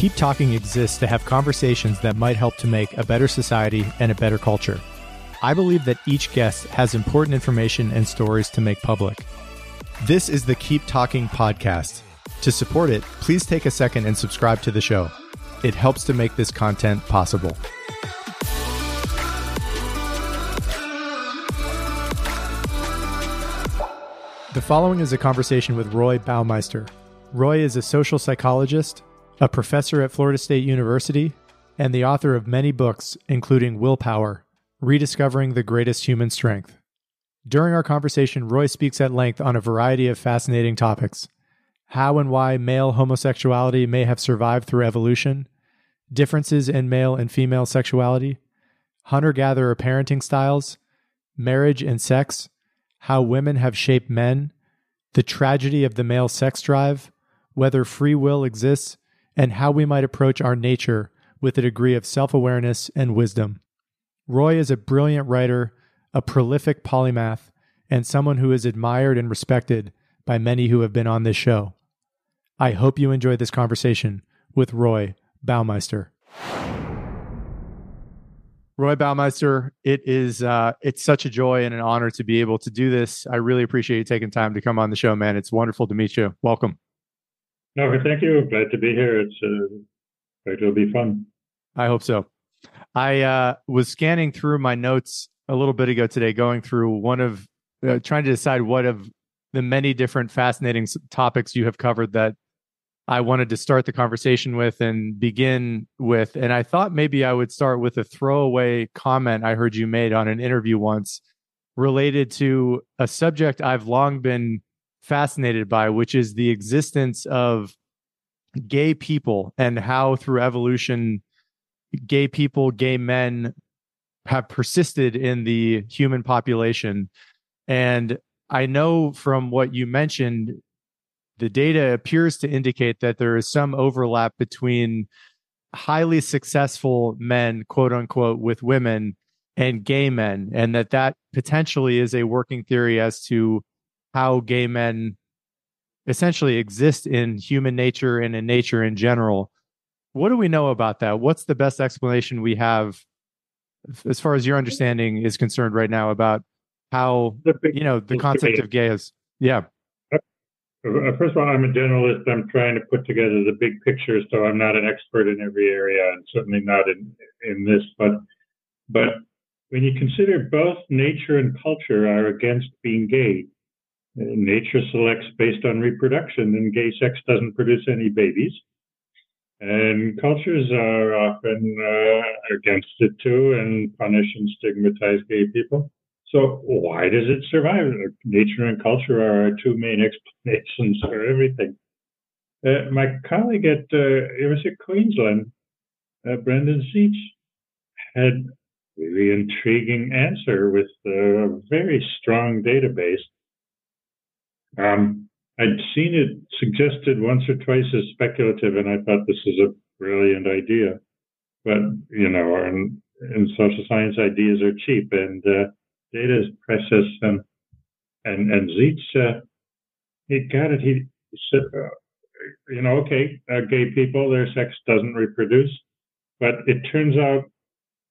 Keep Talking exists to have conversations that might help to make a better society and a better culture. I believe that each guest has important information and stories to make public. This is the Keep Talking podcast. To support it, please take a second and subscribe to the show. It helps to make this content possible. The following is a conversation with Roy Baumeister. Roy is a social psychologist, a professor at Florida State University, and the author of many books, including Willpower Rediscovering the Greatest Human Strength. During our conversation, Roy speaks at length on a variety of fascinating topics how and why male homosexuality may have survived through evolution, differences in male and female sexuality, hunter gatherer parenting styles, marriage and sex, how women have shaped men, the tragedy of the male sex drive, whether free will exists, and how we might approach our nature with a degree of self awareness and wisdom. Roy is a brilliant writer, a prolific polymath, and someone who is admired and respected by many who have been on this show. I hope you enjoy this conversation with Roy Baumeister. Roy Baumeister, it is uh, it's such a joy and an honor to be able to do this. I really appreciate you taking time to come on the show, man. It's wonderful to meet you. Welcome. No, thank you. Glad to be here. It's uh, it'll be fun. I hope so. I uh, was scanning through my notes a little bit ago today, going through one of uh, trying to decide what of the many different fascinating topics you have covered that I wanted to start the conversation with and begin with. And I thought maybe I would start with a throwaway comment I heard you made on an interview once related to a subject I've long been fascinated by, which is the existence of gay people and how through evolution, gay people, gay men have persisted in the human population. And I know from what you mentioned, the data appears to indicate that there is some overlap between highly successful men, quote unquote, with women and gay men, and that that potentially is a working theory as to how gay men essentially exist in human nature and in nature in general. What do we know about that? What's the best explanation we have, as far as your understanding is concerned right now, about how you know the concept of gay is? Yeah. Uh, first of all, I'm a generalist. I'm trying to put together the big picture, so I'm not an expert in every area, and certainly not in in this. But but when you consider both nature and culture are against being gay, uh, nature selects based on reproduction, and gay sex doesn't produce any babies. And cultures are often uh, against it too, and punish and stigmatize gay people. So why does it survive? Nature and culture are our two main explanations for everything. Uh, my colleague at uh, University of Queensland, uh, Brendan Zietsch, had a really intriguing answer with a very strong database. Um, I'd seen it suggested once or twice as speculative, and I thought this is a brilliant idea. But you know, in, in social science, ideas are cheap, and uh, data is precious, and and and Zietsch, uh, he got it. He said, uh, you know, okay, uh, gay people, their sex doesn't reproduce, but it turns out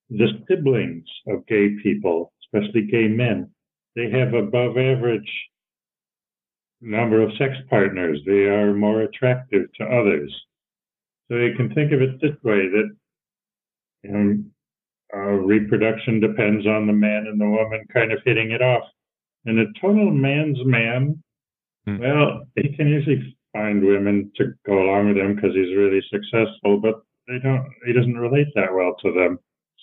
the siblings of gay people, especially gay men, they have above average number of sex partners. They are more attractive to others. So you can think of it this way that um, uh, reproduction depends on the man and the woman kind of hitting it off. And a total man's man, mm. well, he can usually find women to go along with him because he's really successful, but they don't. He doesn't relate that well to them.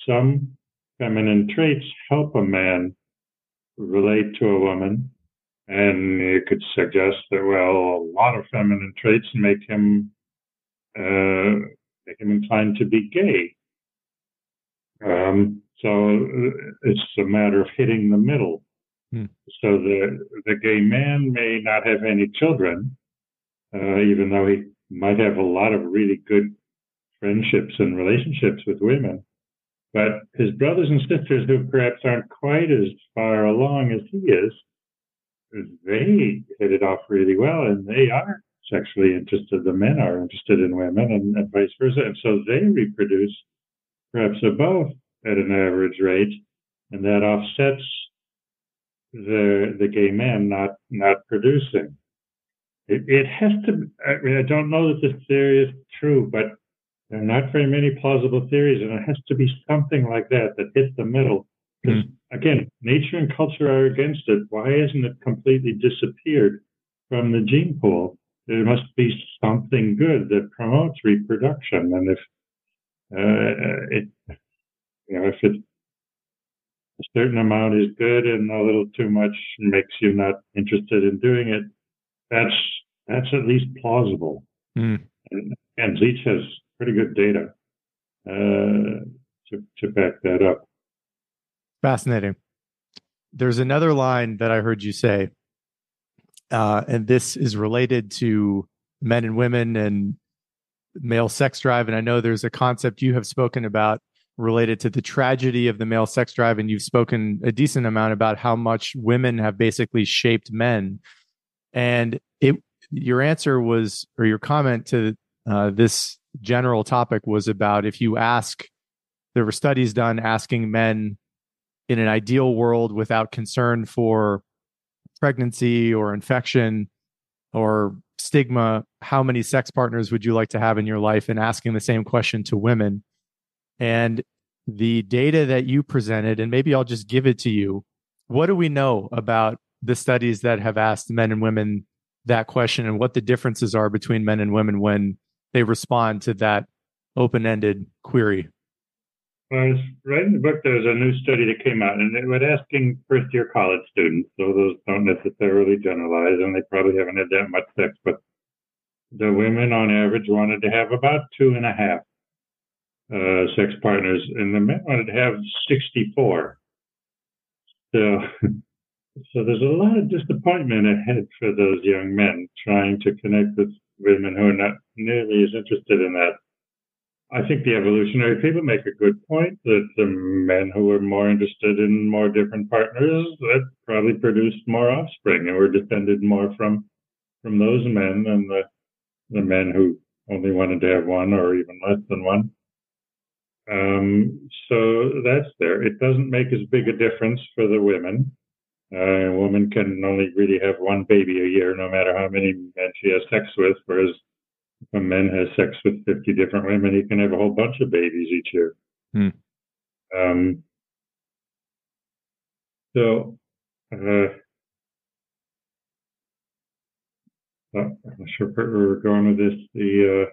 Some feminine traits help a man relate to a woman, and you could suggest that well, a lot of feminine traits make him uh, make him inclined to be gay. Um, so uh, it's a matter of hitting the middle. Hmm. So the the gay man may not have any children, uh, even though he might have a lot of really good friendships and relationships with women. But his brothers and sisters, who perhaps aren't quite as far along as he is, they hit it off really well, and they are sexually interested, the men are interested in women, and, and vice versa. And so they reproduce perhaps above at an average rate, and that offsets the the gay men not not producing. It, it has to. I, mean, I don't know that this theory is true, but there are not very many plausible theories, and it has to be something like that that hits the middle. Mm. Again, nature and culture are against it. Why hasn't it completely disappeared from the gene pool? There must be something good that promotes reproduction, and if uh, it, you know, if it a certain amount is good and a little too much makes you not interested in doing it, that's that's at least plausible. Mm. And, and Leach has pretty good data uh, to to back that up. Fascinating. There's another line that I heard you say, uh, and this is related to men and women and male sex drive. And I know there's a concept you have spoken about related to the tragedy of the male sex drive, and you've spoken a decent amount about how much women have basically shaped men. And it, your answer was, or your comment to uh, this general topic was about if you ask, there were studies done asking men in an ideal world without concern for pregnancy or infection or stigma, how many sex partners would you like to have in your life? And asking the same question to women. And the data that you presented, and maybe I'll just give it to you. What do we know about the studies that have asked men and women that question and what the differences are between men and women when they respond to that open ended query? I was writing the book, there was a new study that came out, and it was asking first year college students, so those don't necessarily generalize, and they probably haven't had that much sex, but the women on average wanted to have about two and a half uh, sex partners, and the men wanted to have 64. So, so there's a lot of disappointment ahead for those young men trying to connect with women who are not nearly as interested in that. I think the evolutionary people make a good point that the men who were more interested in more different partners that probably produced more offspring and were descended more from from those men than the the men who only wanted to have one or even less than one. Um, so that's there. It doesn't make as big a difference for the women. Uh, a woman can only really have one baby a year, no matter how many men she has sex with. Whereas a man has sex with 50 different women, he can have a whole bunch of babies each year. Hmm. Um, so, uh, I'm not sure where we're going with this. The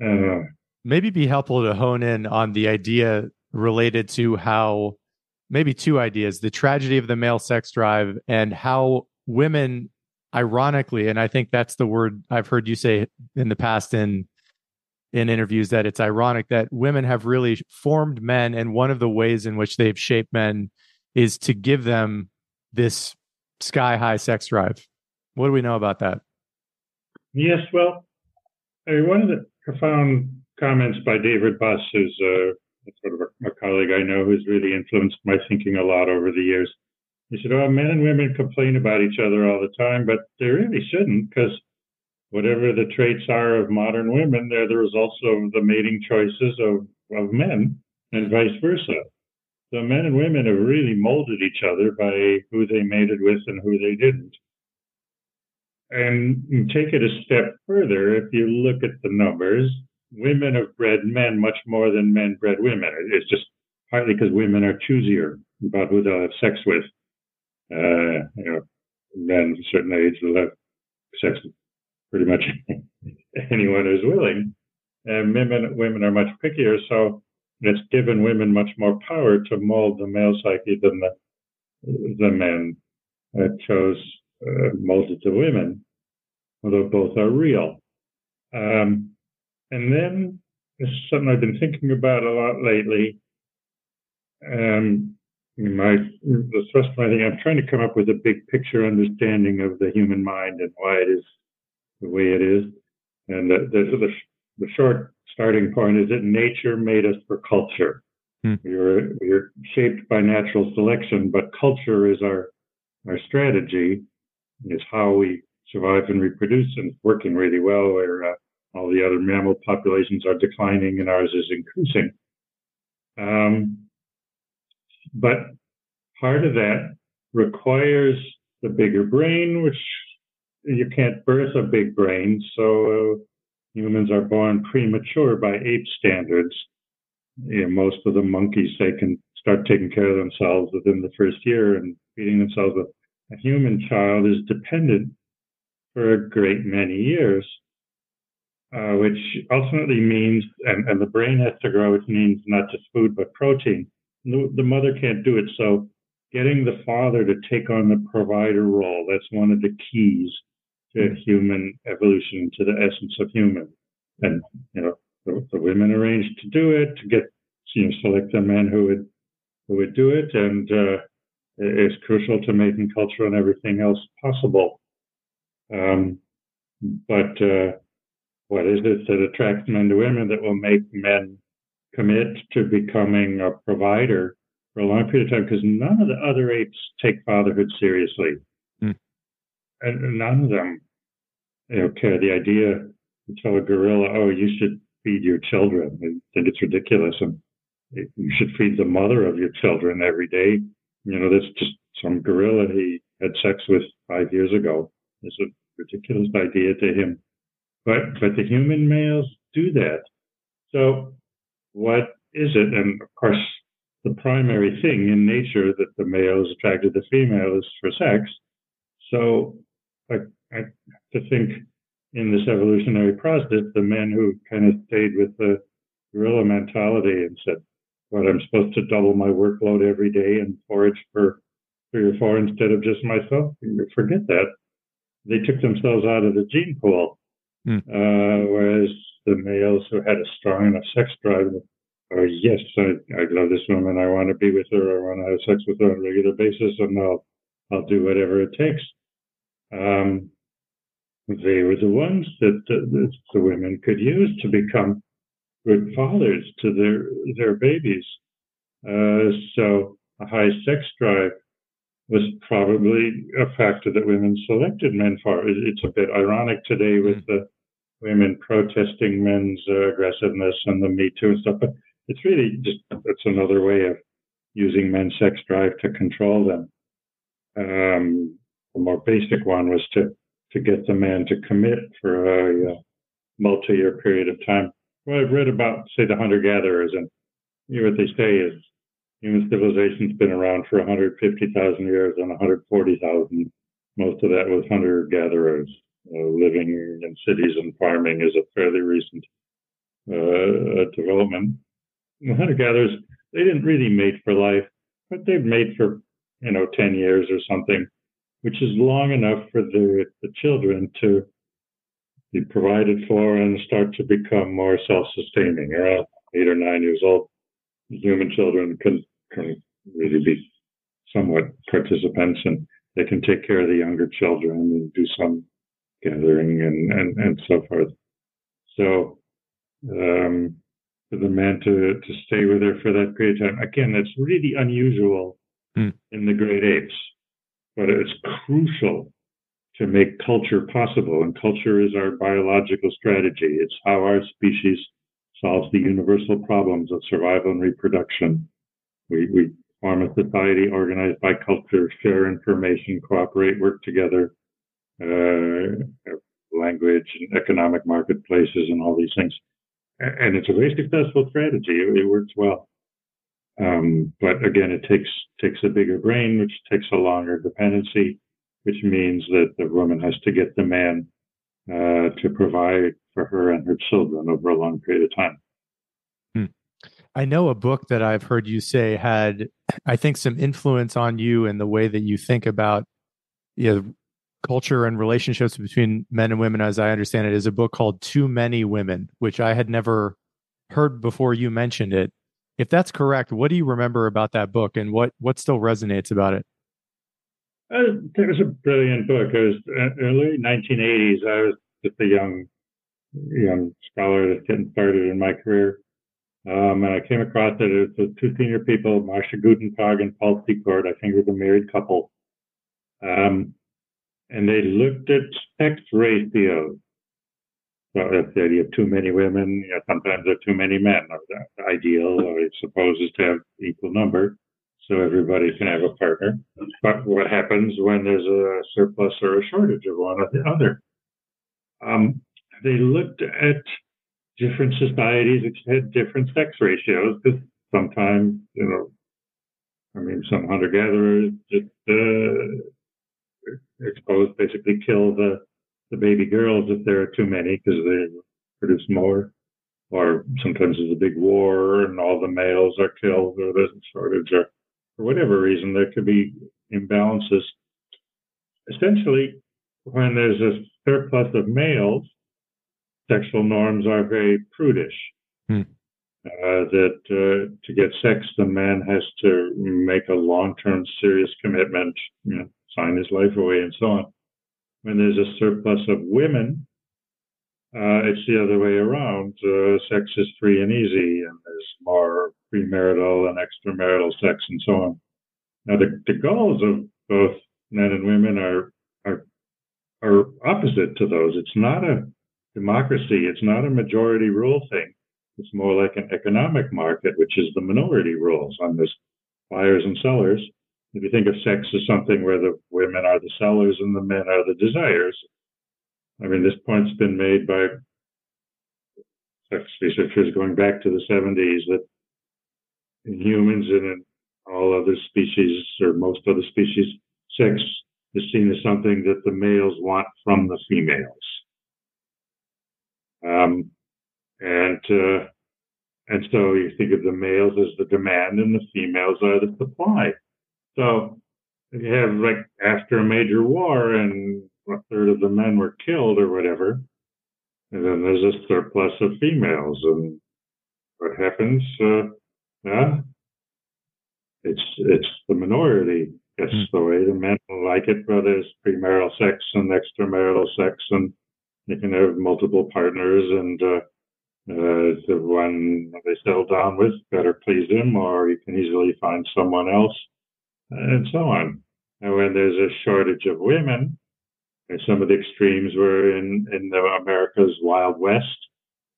uh, uh, maybe be helpful to hone in on the idea related to how maybe two ideas the tragedy of the male sex drive and how women ironically and i think that's the word i've heard you say in the past in in interviews that it's ironic that women have really formed men and one of the ways in which they've shaped men is to give them this sky high sex drive what do we know about that yes well I mean, one of the profound comments by David Buss, who's uh, sort of a, a, colleague I know who's really influenced my thinking a lot over the years. He said, "Oh, men and women complain about each other all the time, but they really shouldn't, because whatever the traits are of modern women, they're the results of the mating choices of, of men, and vice versa. So men and women have really molded each other by who they mated with and who they didn't." And take it a step further, if you look at the numbers, women have bred men much more than men bred women. It's just partly because women are choosier about who they'll have sex with. Uh, you know, men of a certain age will have sex with pretty much anyone who's willing. And women, women are much pickier, so it's given women much more power to mold the male psyche than the the men that chose uh, molded to women, although both are real. Um, and then this is something I've been thinking about a lot lately. Um, my the thrust of my thing, I'm trying to come up with a big picture understanding of the human mind and why it is the way it is. And the, the, the, the short starting point is that nature made us for culture. Hmm. We, were, we were shaped by natural selection, but culture is our our strategy, is how we survive and reproduce, and it's working really well. Where uh, all the other mammal populations are declining and ours is increasing. Um, but part of that requires the bigger brain, which you can't birth a big brain. So uh, humans are born premature by ape standards. You know, most of the monkeys, they can start taking care of themselves within the first year and feeding themselves. A human child is dependent for a great many years, uh, which ultimately means, and, and the brain has to grow, which means not just food, but protein. The, the mother can't do it. So getting the father to take on the provider role, that's one of the keys to hmm. human evolution, to the essence of human. And, you know, the, the women arranged to do it, to get, you know, select a man who would, who would do it. And, uh, is crucial to making culture and everything else possible. Um, but, uh, what is it that attracts men to women that will make men commit to becoming a provider for a long period of time? Because none of the other apes take fatherhood seriously. Mm. And none of them you know, care. The idea to tell a gorilla, oh, you should feed your children, I think it's ridiculous. And you should feed the mother of your children every day. You know, that's just some gorilla he had sex with five years ago. It's a ridiculous idea to him. But but the human males do that. So what is it? And of course, the primary thing in nature that the male is attracted to the female is for sex. So I, I have to think in this evolutionary process, the men who kind of stayed with the gorilla mentality and said, "What I'm supposed to double my workload every day and forage for three or four instead of just myself." Forget that. They took themselves out of the gene pool Mm. Uh, whereas the males who had a strong enough sex drive, oh yes, I, I love this woman, I want to be with her, I want to have sex with her on a regular basis, and I'll I'll do whatever it takes. Um, they were the ones that the, the women could use to become good fathers to their their babies. Uh, so a high sex drive was probably a factor that women selected men for. It's a bit ironic today with mm. the women protesting men's uh, aggressiveness and the Me Too and stuff, but it's really just it's another way of using men's sex drive to control them. Um, the more basic one was to to get the man to commit for a, a multi-year period of time. Well, I've read about, say, the hunter-gatherers, and you know, what they say is Human civilization's been around for 150,000 years and 140,000. Most of that was hunter gatherers. Uh, living in cities and farming is a fairly recent uh, development. Hunter gatherers, they didn't really mate for life, but they've made for, you know, 10 years or something, which is long enough for the, the children to be provided for and start to become more self sustaining. Around eight or nine years old, human children can can really be somewhat participants and they can take care of the younger children and do some gathering and, and, and so forth. So, um, for the man to, to stay with her for that period of time, again, that's really unusual mm. in the great apes, but it's crucial to make culture possible. And culture is our biological strategy. It's how our species solves the universal problems of survival and reproduction we, we form a society organized by culture, share information, cooperate, work together, language and economic marketplaces and all these things. And it's a very successful strategy. It, it works well. Um, but again, it takes takes a bigger brain, which takes a longer dependency, which means that the woman has to get the man uh, to provide for her and her children over a long period of time. I know a book that I've heard you say had, I think, some influence on you and the way that you think about you know, culture and relationships between men and women, as I understand it, is a book called Too Many Women, which I had never heard before you mentioned it. If that's correct, what do you remember about that book and what, what still resonates about it? Uh, it was a brilliant book. It was uh, early 1980s. I was just a young, young scholar that's getting started in my career um, and I came across it. It was two senior people, Marcia Guttentag and Paul Secord. I think it was a married couple. Um, and they looked at sex ratios. So if you have too many women, you know, sometimes there are too many men. The ideal, I suppose, is to have equal number so everybody can have a partner. But what happens when there's a surplus or a shortage of one or the other? Um, they looked at different societies which had different sex ratios because sometimes, you know, I mean, some hunter gatherers just uh, expose, basically kill the, the baby girls if there are too many because they produce more. Or sometimes there's a big war and all the males are killed or there's a shortage or for whatever reason, there could be imbalances. Essentially, when there's a surplus of males, sexual norms are very prudish. Hmm. Uh, that uh, to get sex, the man has to make a long-term, serious commitment, you know, sign his life away, and so on. When there's a surplus of women, uh, it's the other way around. Uh, sex is free and easy, and there's more premarital and extramarital sex and so on. Now, the, the goals of both men and women are are are opposite to those. It's not a democracy. It's not a majority rule thing. It's more like an economic market, which is the minority rules on this buyers and sellers. If you think of sex as something where the women are the sellers and the men are the desires, I mean, this point's been made by sex researchers going back to the 70s that in humans and in all other species or most other species, sex is seen as something that the males want from the females. Um, and uh, and so you think of the males as the demand and the females are the supply. So you have like after a major war and a third of the men were killed or whatever, and then there's a surplus of females. And what happens? Uh, yeah, it's it's the minority gets mm. the way. The men like it, but there's premarital sex and extramarital sex, and you can have multiple partners, and uh, uh, the one they settle down with better please him, or you can easily find someone else, and so on. And when there's a shortage of women, and some of the extremes were in in the America's Wild West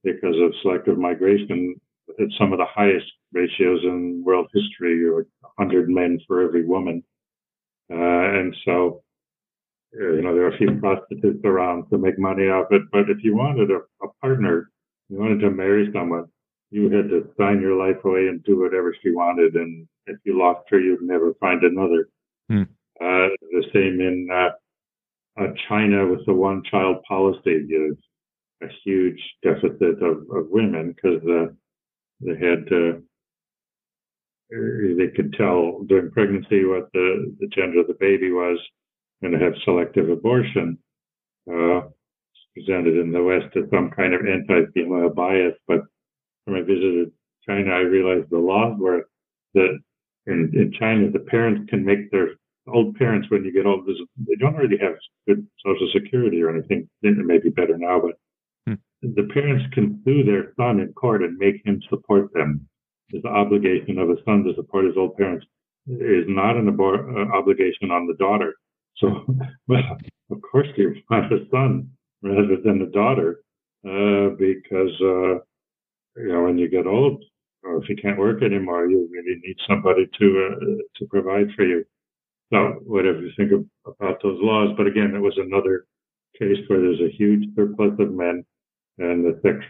because of selective migration. It's some of the highest ratios in world history, or 100 men for every woman. Uh, and so, uh, you know, there are a few prostitutes around to make money off it. But if you wanted a, a partner, you wanted to marry someone, you had to sign your life away and do whatever she wanted. And if you lost her, you'd never find another. Hmm. Uh, the same in uh, uh, China with the one child policy. There's a huge deficit of, of women because uh, they had to, uh, they could tell during pregnancy what the, the gender of the baby was and have selective abortion. Uh, presented in the West as some kind of anti-female bias, but when I visited China, I realized the laws were that in, in China, the parents can make their old parents, when you get old, they don't really have good social security or anything. It may be better now, but hmm. the parents can sue their son in court and make him support them. The obligation of a son to support his old parents is not an abor- uh, obligation on the daughter. So, well, of course, you want a son rather than a daughter uh, because uh, you know when you get old, or if you can't work anymore, you really need somebody to uh, to provide for you. So whatever you think of, about those laws, but again, it was another case where there's a huge surplus of men, and the sex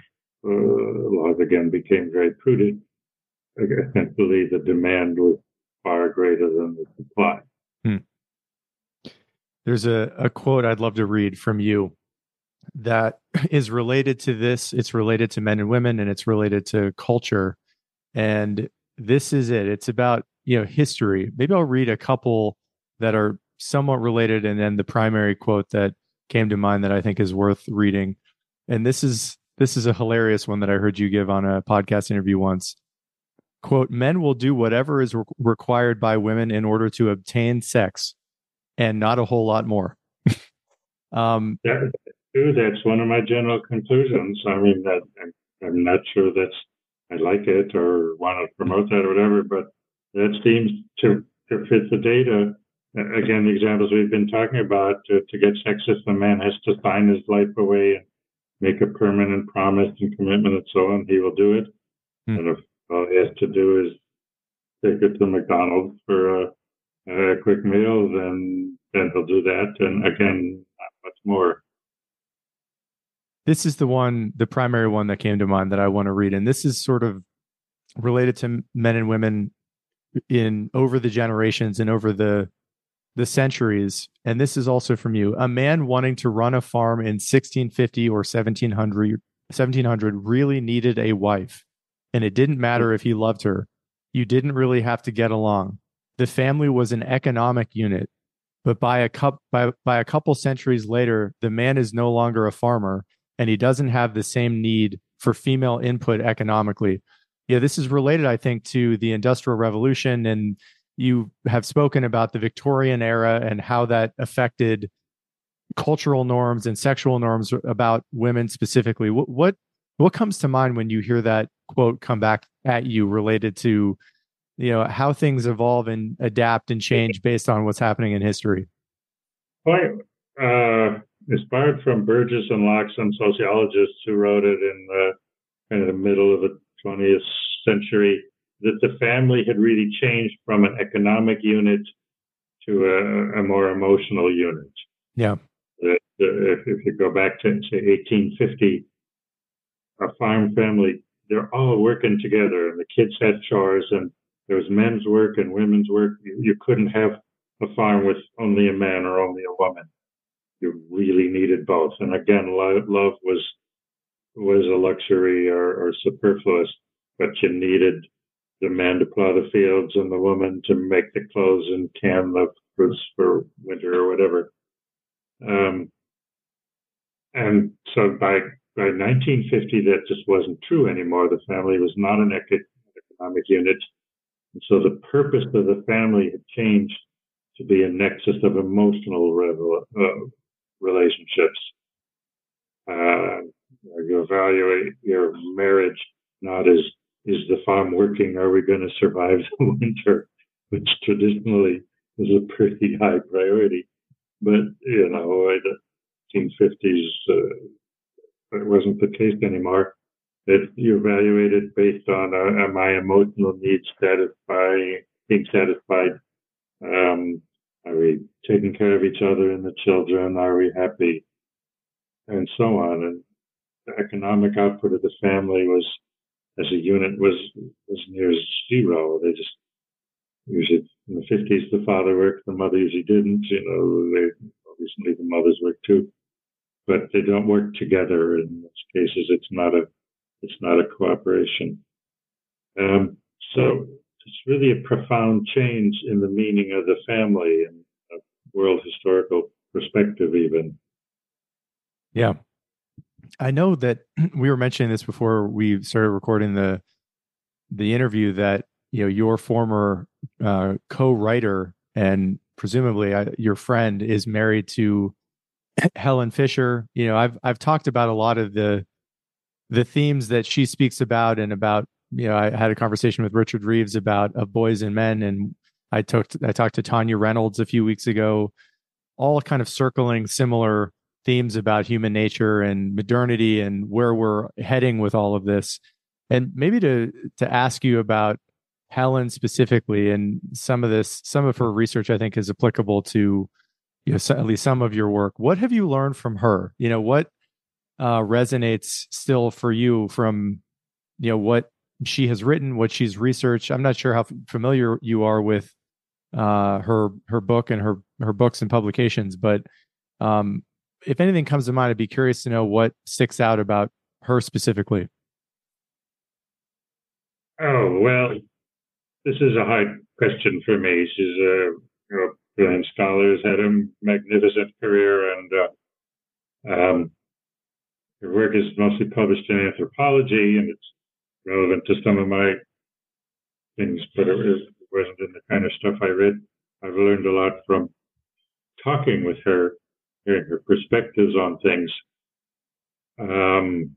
uh, laws again became very prudent. Essentially, the demand was far greater than the supply. Hmm. There's a, a quote I'd love to read from you that is related to this. It's related to men and women, and it's related to culture. And this is it. It's about you know history. Maybe I'll read a couple that are somewhat related, and then the primary quote that came to mind that I think is worth reading. And this is this is a hilarious one that I heard you give on a podcast interview once. Quote: Men will do whatever is re- required by women in order to obtain sex, and not a whole lot more. um, that, that's one of my general conclusions. I mean, that I'm not sure that's I like it or want to promote that or whatever, but that seems to, to fit the data again, the examples we've been talking about, to, to get sexist, the man has to sign his life away and make a permanent promise and commitment and so on. He will do it. Hmm. And if all he has to do is take it to McDonald's for a, a quick meal, then then he'll do that. And again, not much more. This is the one, the primary one that came to mind that I want to read, and this is sort of related to men and women in over the generations and over the the centuries, and this is also from you. A man wanting to run a farm in 1650 or 1700, 1700 really needed a wife, and it didn't matter if he loved her. You didn't really have to get along. The family was an economic unit, but by a cup by, by a couple centuries later, the man is no longer a farmer, and he doesn't have the same need for female input economically. Yeah, this is related, I think, to the Industrial Revolution and you have spoken about the Victorian era and how that affected cultural norms and sexual norms about women specifically. What what what comes to mind when you hear that quote come back at you related to you know how things evolve and adapt and change based on what's happening in history? Quite uh, inspired from Burgess and Locke, some sociologists who wrote it in the kind of the middle of the 20th century that the family had really changed from an economic unit to a, a more emotional unit. Yeah. That, uh, if, if, you go back to say 1850, a farm family, they're all working together, and the kids had chores, and there was men's work and women's work. You, you couldn't have a farm with only a man or only a woman. You really needed both. And again, love, love was was a luxury or, or superfluous, but you needed the man to plow the fields and the woman to make the clothes and can the fruits for winter or whatever. Um, and so by by 1950, that just wasn't true anymore. The family was not an economic unit, and so the purpose of the family had changed to be a nexus of emotional uh, relationships. Uh, you evaluate your marriage not as is the farm working? Are we going to survive the winter? Which traditionally was a pretty high priority. But, you know, in the 1850s, uh, it wasn't the case anymore. That you evaluate it based on uh, are my emotional needs satisfied, being satisfied? Taking care of each other and the children? Are we happy? And so on. And the economic output of the family was as a unit was was near zero. They just usually in the fifties the father worked, the mother usually didn't. You know, they obviously the mothers work too, but they don't work together. In most cases, it's not a it's not a cooperation. Um, so it's really a profound change in the meaning of the family and world historical perspective, even. Yeah, I know that we were mentioning this before we started recording the the interview that you know your former uh, co-writer and presumably uh, your friend is married to Helen Fisher. You know, I've I've talked about a lot of the the themes that she speaks about and about you know I had a conversation with Richard Reeves about of boys and men and I talked I talked to Tania Reynolds a few weeks ago all kind of circling similar themes about human nature and modernity and where we're heading with all of this. And maybe to to ask you about Helen specifically and some of this, some of her research, I think, is applicable to you know at least some of your work. What have you learned from her? You know, what uh, resonates still for you from you know what she has written, what she's researched. I'm not sure how familiar you are with uh, her her book and her her books and publications, but um, if anything comes to mind, I'd be curious to know what sticks out about her specifically. Oh well, this is a hard question for me. She's a brilliant scholar, has had a magnificent career, and uh, um, her work is mostly published in anthropology, and it's relevant to some of my things, but it wasn't in the kind of stuff I read. I've learned a lot from talking with her hearing her perspectives on things. Um,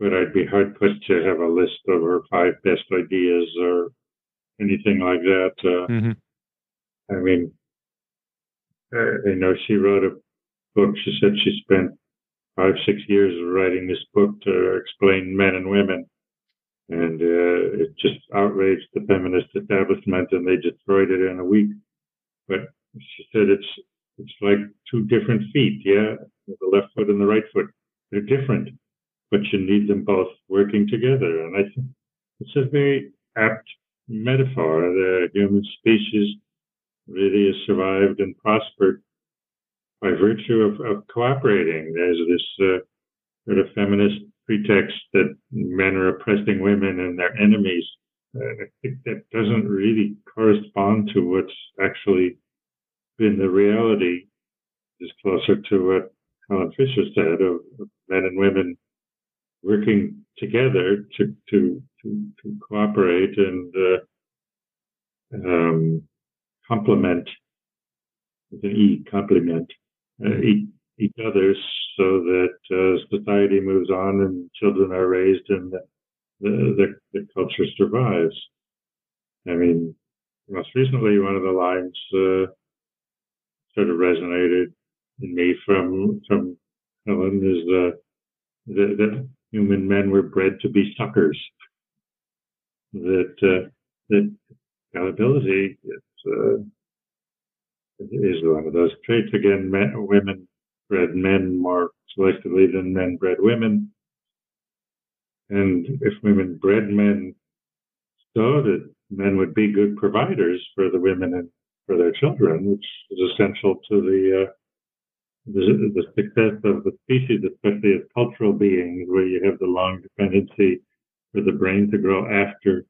but I'd be hard put to have a list of her five best ideas or anything like that. Uh, mm-hmm. I mean, uh, I know she wrote a book. She said she spent five, six years writing this book to explain men and women. And uh, it just outraged the feminist establishment, and they destroyed it in a week. But she said it's it's like two different feet, yeah, the left foot and the right foot. They're different, but you need them both working together. And I think it's a very apt metaphor. The human species really has survived and prospered by virtue of, of cooperating. There's this uh, sort of feminist pretext that men are oppressing women and they're enemies. Uh, I think that doesn't really correspond to what's actually been the reality. Is closer to what Helen Fisher said of, of men and women working together to to to, to cooperate and uh, um, complement with an E, complement uh, each other so that uh, society moves on and children are raised and the, the, the, culture survives. I mean, most recently, one of the lines uh, sort of resonated in me from from Helen is uh, that, that human men were bred to be suckers. That uh, that accountability is, uh, is one of those traits. Again, men, women bred men more selectively than men bred women. And if women bred men so that men would be good providers for the women and for their children, which is essential to the uh, the, the success of the species, especially as cultural beings, where you have the long dependency for the brain to grow after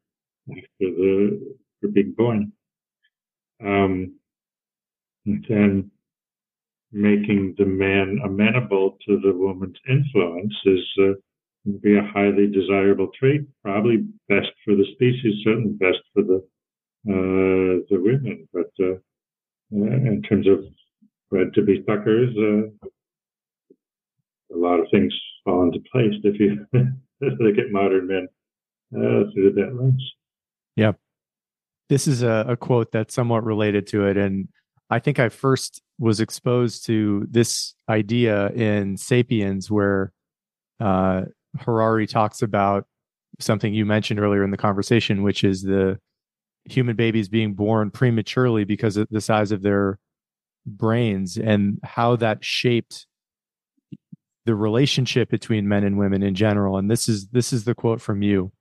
after the for being born. Um, and making the man amenable to the woman's influence is uh, be a highly desirable trait, probably best for the species, certainly best for the uh, the women. But uh, in terms of bred to be suckers, uh, a lot of things fall into place if you look at modern men uh, through that lens. Yeah. This is a, a quote that's somewhat related to it. And I think I first was exposed to this idea in Sapiens, where uh, Harari talks about something you mentioned earlier in the conversation, which is the human babies being born prematurely because of the size of their brains and how that shaped the relationship between men and women in general. And this is this is the quote from you.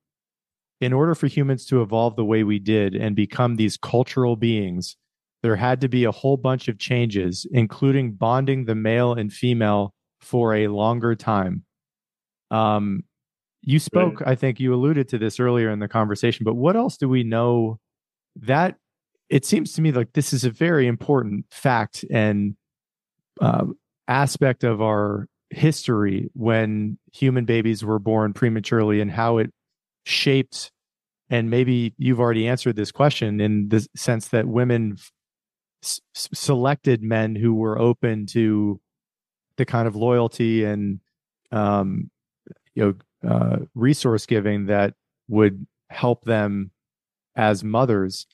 In order for humans to evolve the way we did and become these cultural beings there had to be a whole bunch of changes including bonding the male and female for a longer time um you spoke right. i think you alluded to this earlier in the conversation but what else do we know that it seems to me like this is a very important fact and uh, aspect of our history when human babies were born prematurely and how it shaped and maybe you've already answered this question in the sense that women s- selected men who were open to the kind of loyalty and um, you know uh, resource giving that would help them as mothers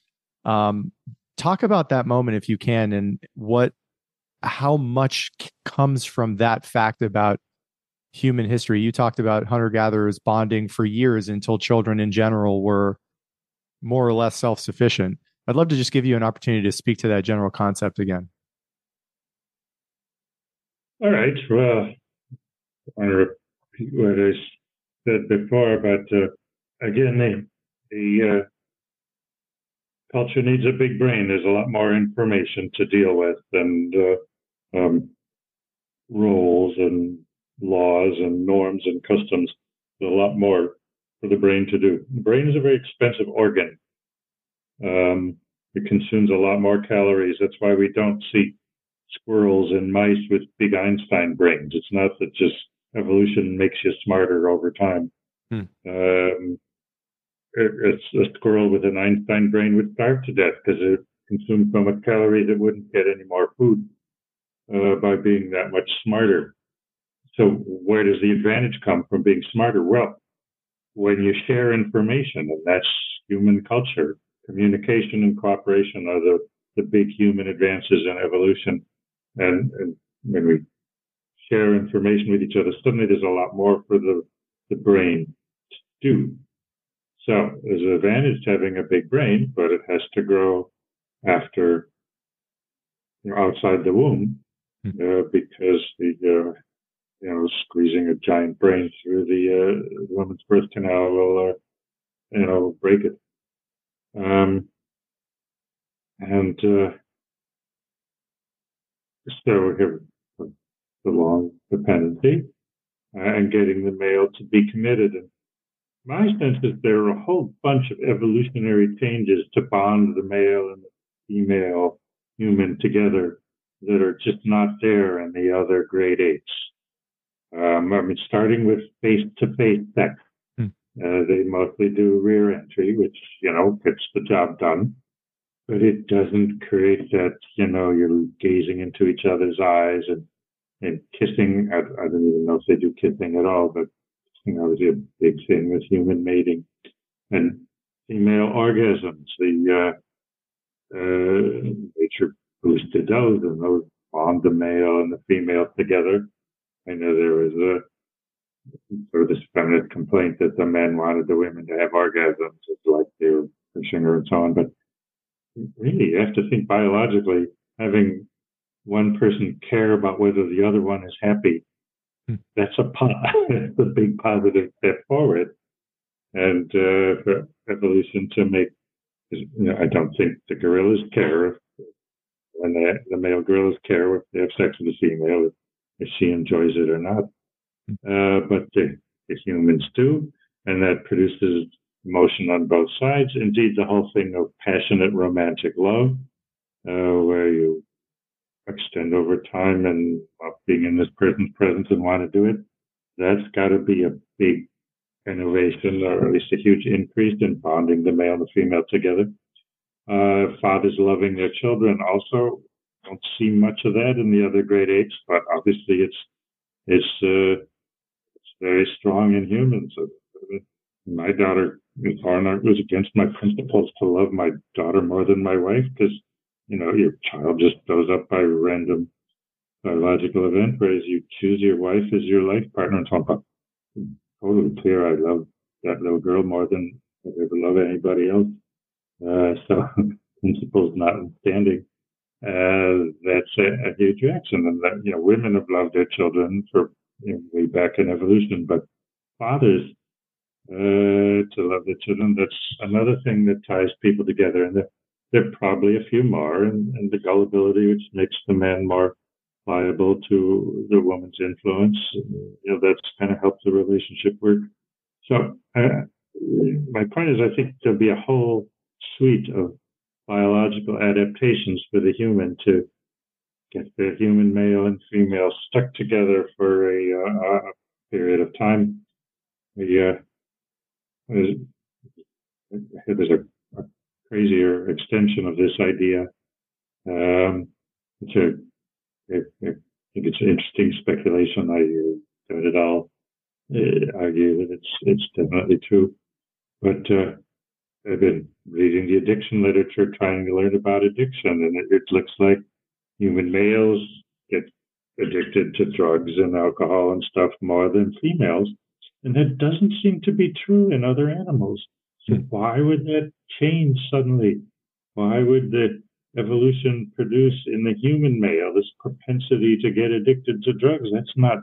um, talk about that moment if you can, and what, how much comes from that fact about human history. You talked about hunter gatherers bonding for years until children in general were more or less self sufficient. I'd love to just give you an opportunity to speak to that general concept again. All right. Well, I want to repeat what I said before, but uh, again, the, the uh, culture needs a big brain. There's a lot more information to deal with and uh, um, rules and laws and norms and customs. There's a lot more for the brain to do. The brain is a very expensive organ. Um, it consumes a lot more calories. That's why we don't see squirrels and mice with big Einstein brains. It's not that just evolution makes you smarter over time. Hmm. Um, a squirrel with an Einstein brain would starve to death because it consumed so much calories it wouldn't get any more food uh, by being that much smarter. So where does the advantage come from being smarter? Well, when you share information, and that's human culture, communication and cooperation are the, the big human advances in evolution. and, and when we share information with each other, suddenly there's a lot more for the, the brain to do. So there's an advantage to having a big brain, but it has to grow after you know, outside the womb hmm. uh, because the uh, you know squeezing a giant brain through the, uh, woman's birth canal will uh, you know break it. Um, and uh, so have the long dependency uh, and getting the male to be committed. And my sense is there are a whole bunch of evolutionary changes to bond the male and the female human together that are just not there in the other great apes. Um, I mean, starting with face-to-face sex, hmm. Uh, they mostly do rear entry, which you know gets the job done, but it doesn't create that you know you're gazing into each other's eyes and and kissing. I, I don't even know if they do kissing at all, but know, obviously a big thing with human mating and female orgasms. The uh, uh, nature boosted those, and those bond the male and the female together. I know there was a sort of this feminist complaint that the men wanted the women to have orgasms, it's like they were pushing her and so on. But really, you have to think biologically, having one person care about whether the other one is happy, hmm. that's a that's a big positive step forward. And uh, for evolution to make you know, I don't think the gorillas care when the, the male gorillas care if they have sex with the female, if she enjoys it or not. Uh, but the, the humans do, and that produces emotion on both sides. Indeed, the whole thing of passionate romantic love, uh, where you extend over time and being in this person's presence and want to do it, that's got to be a big innovation or at least a huge increase in bonding the male and the female together. Uh, fathers loving their children also don't see much of that in the other great apes, but obviously it's it's uh, very strong in humans. My daughter, Farnar, was against my principles to love my daughter more than my wife because you know your child just goes up by random biological event, whereas you choose your wife as your life partner and so on totally clear. I love that little girl more than I ever love anybody else. Uh, so principles notwithstanding, uh, that's a, a, huge reaction. And that, you know, women have loved their children for way back in evolution, but fathers, uh, to love their children, that's another thing that ties people together. And there, there are probably a few more, and, and the gullibility, which makes the man more liable to the woman's influence. You know, that's kind of helped the relationship work. So uh, my point is, I think there'll be a whole suite of biological adaptations for the human to get the human male and female stuck together for a, uh, a period of time. The, uh, there's, a, a, crazier extension of this idea. Um, to I, I think it's an interesting speculation. I don't at all uh, argue that it's it's definitely true. But uh, I've been reading the addiction literature, trying to learn about addiction, and it, it looks like human males get addicted to drugs and alcohol and stuff more than females, and that doesn't seem to be true in other animals. So hmm. why would that change suddenly? Why would the evolution produce in the human male this propensity to get addicted to drugs. That's not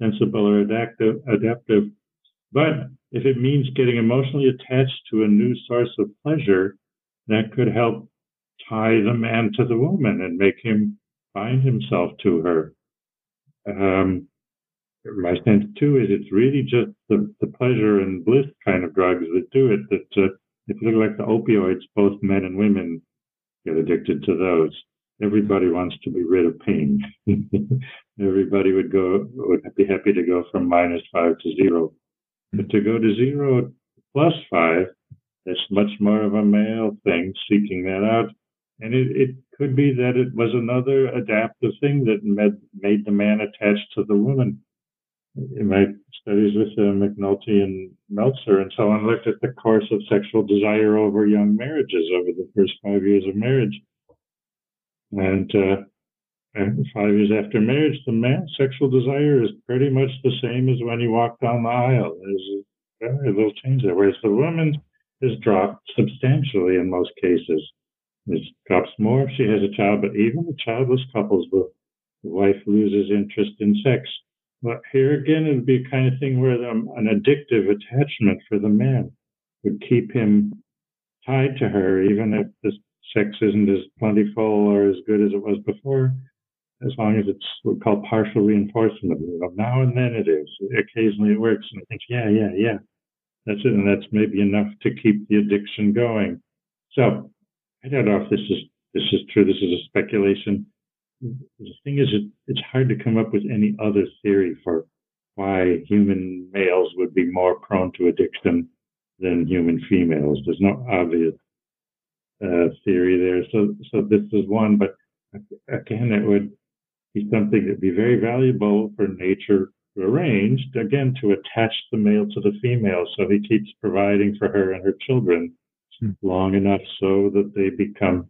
sensible or adaptive. adaptive. But if it means getting emotionally attached to a new source of pleasure, that could help tie the man to the woman and make him bind himself to her. Um, my sense too is it's really just the, the pleasure and bliss kind of drugs that do it. That uh, if you look like the opioids, both men and women get addicted to those. Everybody wants to be rid of pain. Everybody would go would be happy to go from minus five to zero. But to go to zero plus five, that's much more of a male thing, seeking that out. And it, it could be that it was another adaptive thing that made, made the man attached to the woman. In my studies with uh, McNulty and Meltzer and so on looked at the course of sexual desire over young marriages over the first five years of marriage. And uh, five years after marriage, the man's sexual desire is pretty much the same as when he walked down the aisle. There's very little change there. Whereas the woman has dropped substantially in most cases. It drops more if she has a child, but even the childless couples, the wife loses interest in sex. But here again, it would be a kind of thing where the, an addictive attachment for the man would keep him tied to her, even if the sex isn't as plentiful or as good as it was before, as long as it's what we call partial reinforcement. Now and then it is. Occasionally it works, and I think, yeah, yeah, yeah, that's it, and that's maybe enough to keep the addiction going. So I don't know if this is this is true. This is a speculation. The thing is, it, it's hard to come up with any other theory for why human males would be more prone to addiction than human females. There's no obvious uh, theory there. So, so this is one, but again, it would be something that'd be very valuable for nature to arrange, again, to attach the male to the female so he keeps providing for her and her children. Long enough so that they become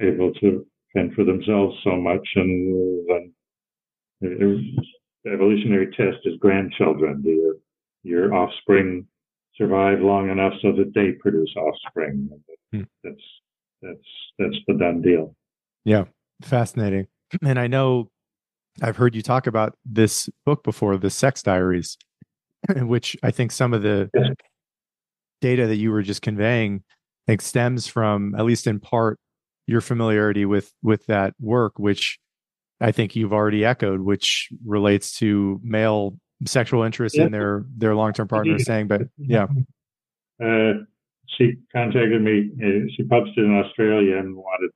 able to fend for themselves so much. And then the evolutionary test is grandchildren. Your, your offspring survive long enough so that they produce offspring. Hmm. That's that's that's the done deal. Yeah, fascinating. And I know I've heard you talk about this book before, the Sex Diaries, which I think some of the. Data that you were just conveying I think stems from at least in part your familiarity with with that work, which I think you've already echoed, which relates to male sexual interest in their their long term partner. Saying, but yeah, uh, she contacted me. Uh, she published it in Australia and wanted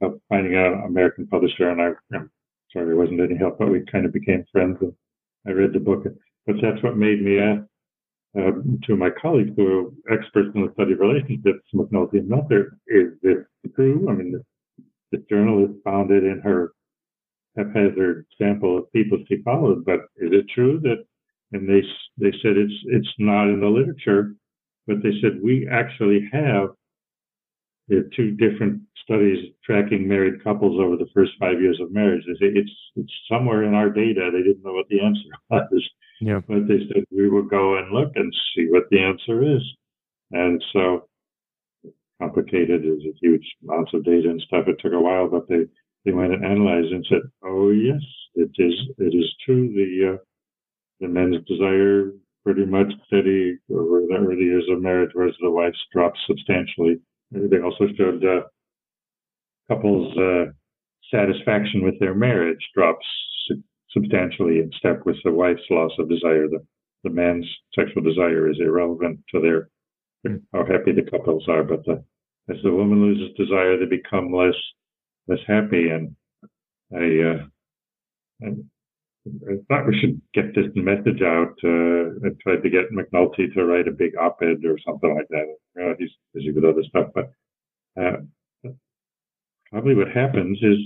help finding an American publisher. And I, I'm sorry, there wasn't any help, but we kind of became friends. And I read the book. But that's what made me ask uh, to my colleagues who are experts in the study of relationships, McNulty and Meltzer, is this true? I mean, this journalist found it in her haphazard sample of people she followed, but is it true that? And they they said it's it's not in the literature, but they said we actually have two different studies tracking married couples over the first five years of marriage. They say it's it's somewhere in our data. They didn't know what the answer was. Yeah. But they said we will go and look and see what the answer is. And so complicated. There's a huge amounts of data and stuff. It took a while, but they, they went and analyzed and said, oh yes, it is, it is true. The, uh, the men's desire pretty much steady over the early years of marriage, whereas the wife's dropped substantially. They also showed, uh, couples, uh, satisfaction with their marriage drops substantially in step with the wife's loss of desire. The, the man's sexual desire is irrelevant to their how happy the couples are, but the, as the woman loses desire, they become less less happy. And I, uh, I, I thought we should get this message out. Uh, I tried to get McNulty to write a big op-ed or something like that. Uh, he's busy with other stuff, but uh, probably what happens is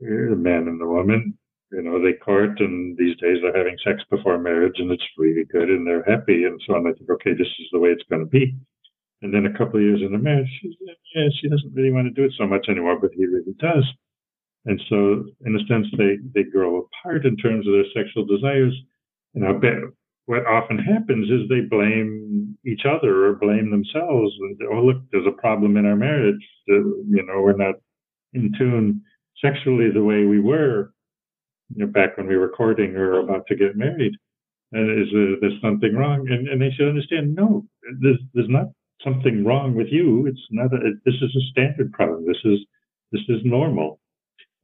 the man and the woman you know, they court and these days they're having sex before marriage and it's really good and they're happy and so on. I think, okay, this is the way it's going to be. And then a couple of years in the marriage, she, yeah, she doesn't really want to do it so much anymore, but he really does. And so, in a sense, they, they grow apart in terms of their sexual desires. And I bet what often happens is they blame each other or blame themselves. And, oh, look, there's a problem in our marriage. You know, we're not in tune sexually the way we were you know, back when we were courting or about to get married. And is there, something wrong? And, and they should understand, no, there's, there's not something wrong with you. It's not, a, this is a standard problem. This is, this is normal.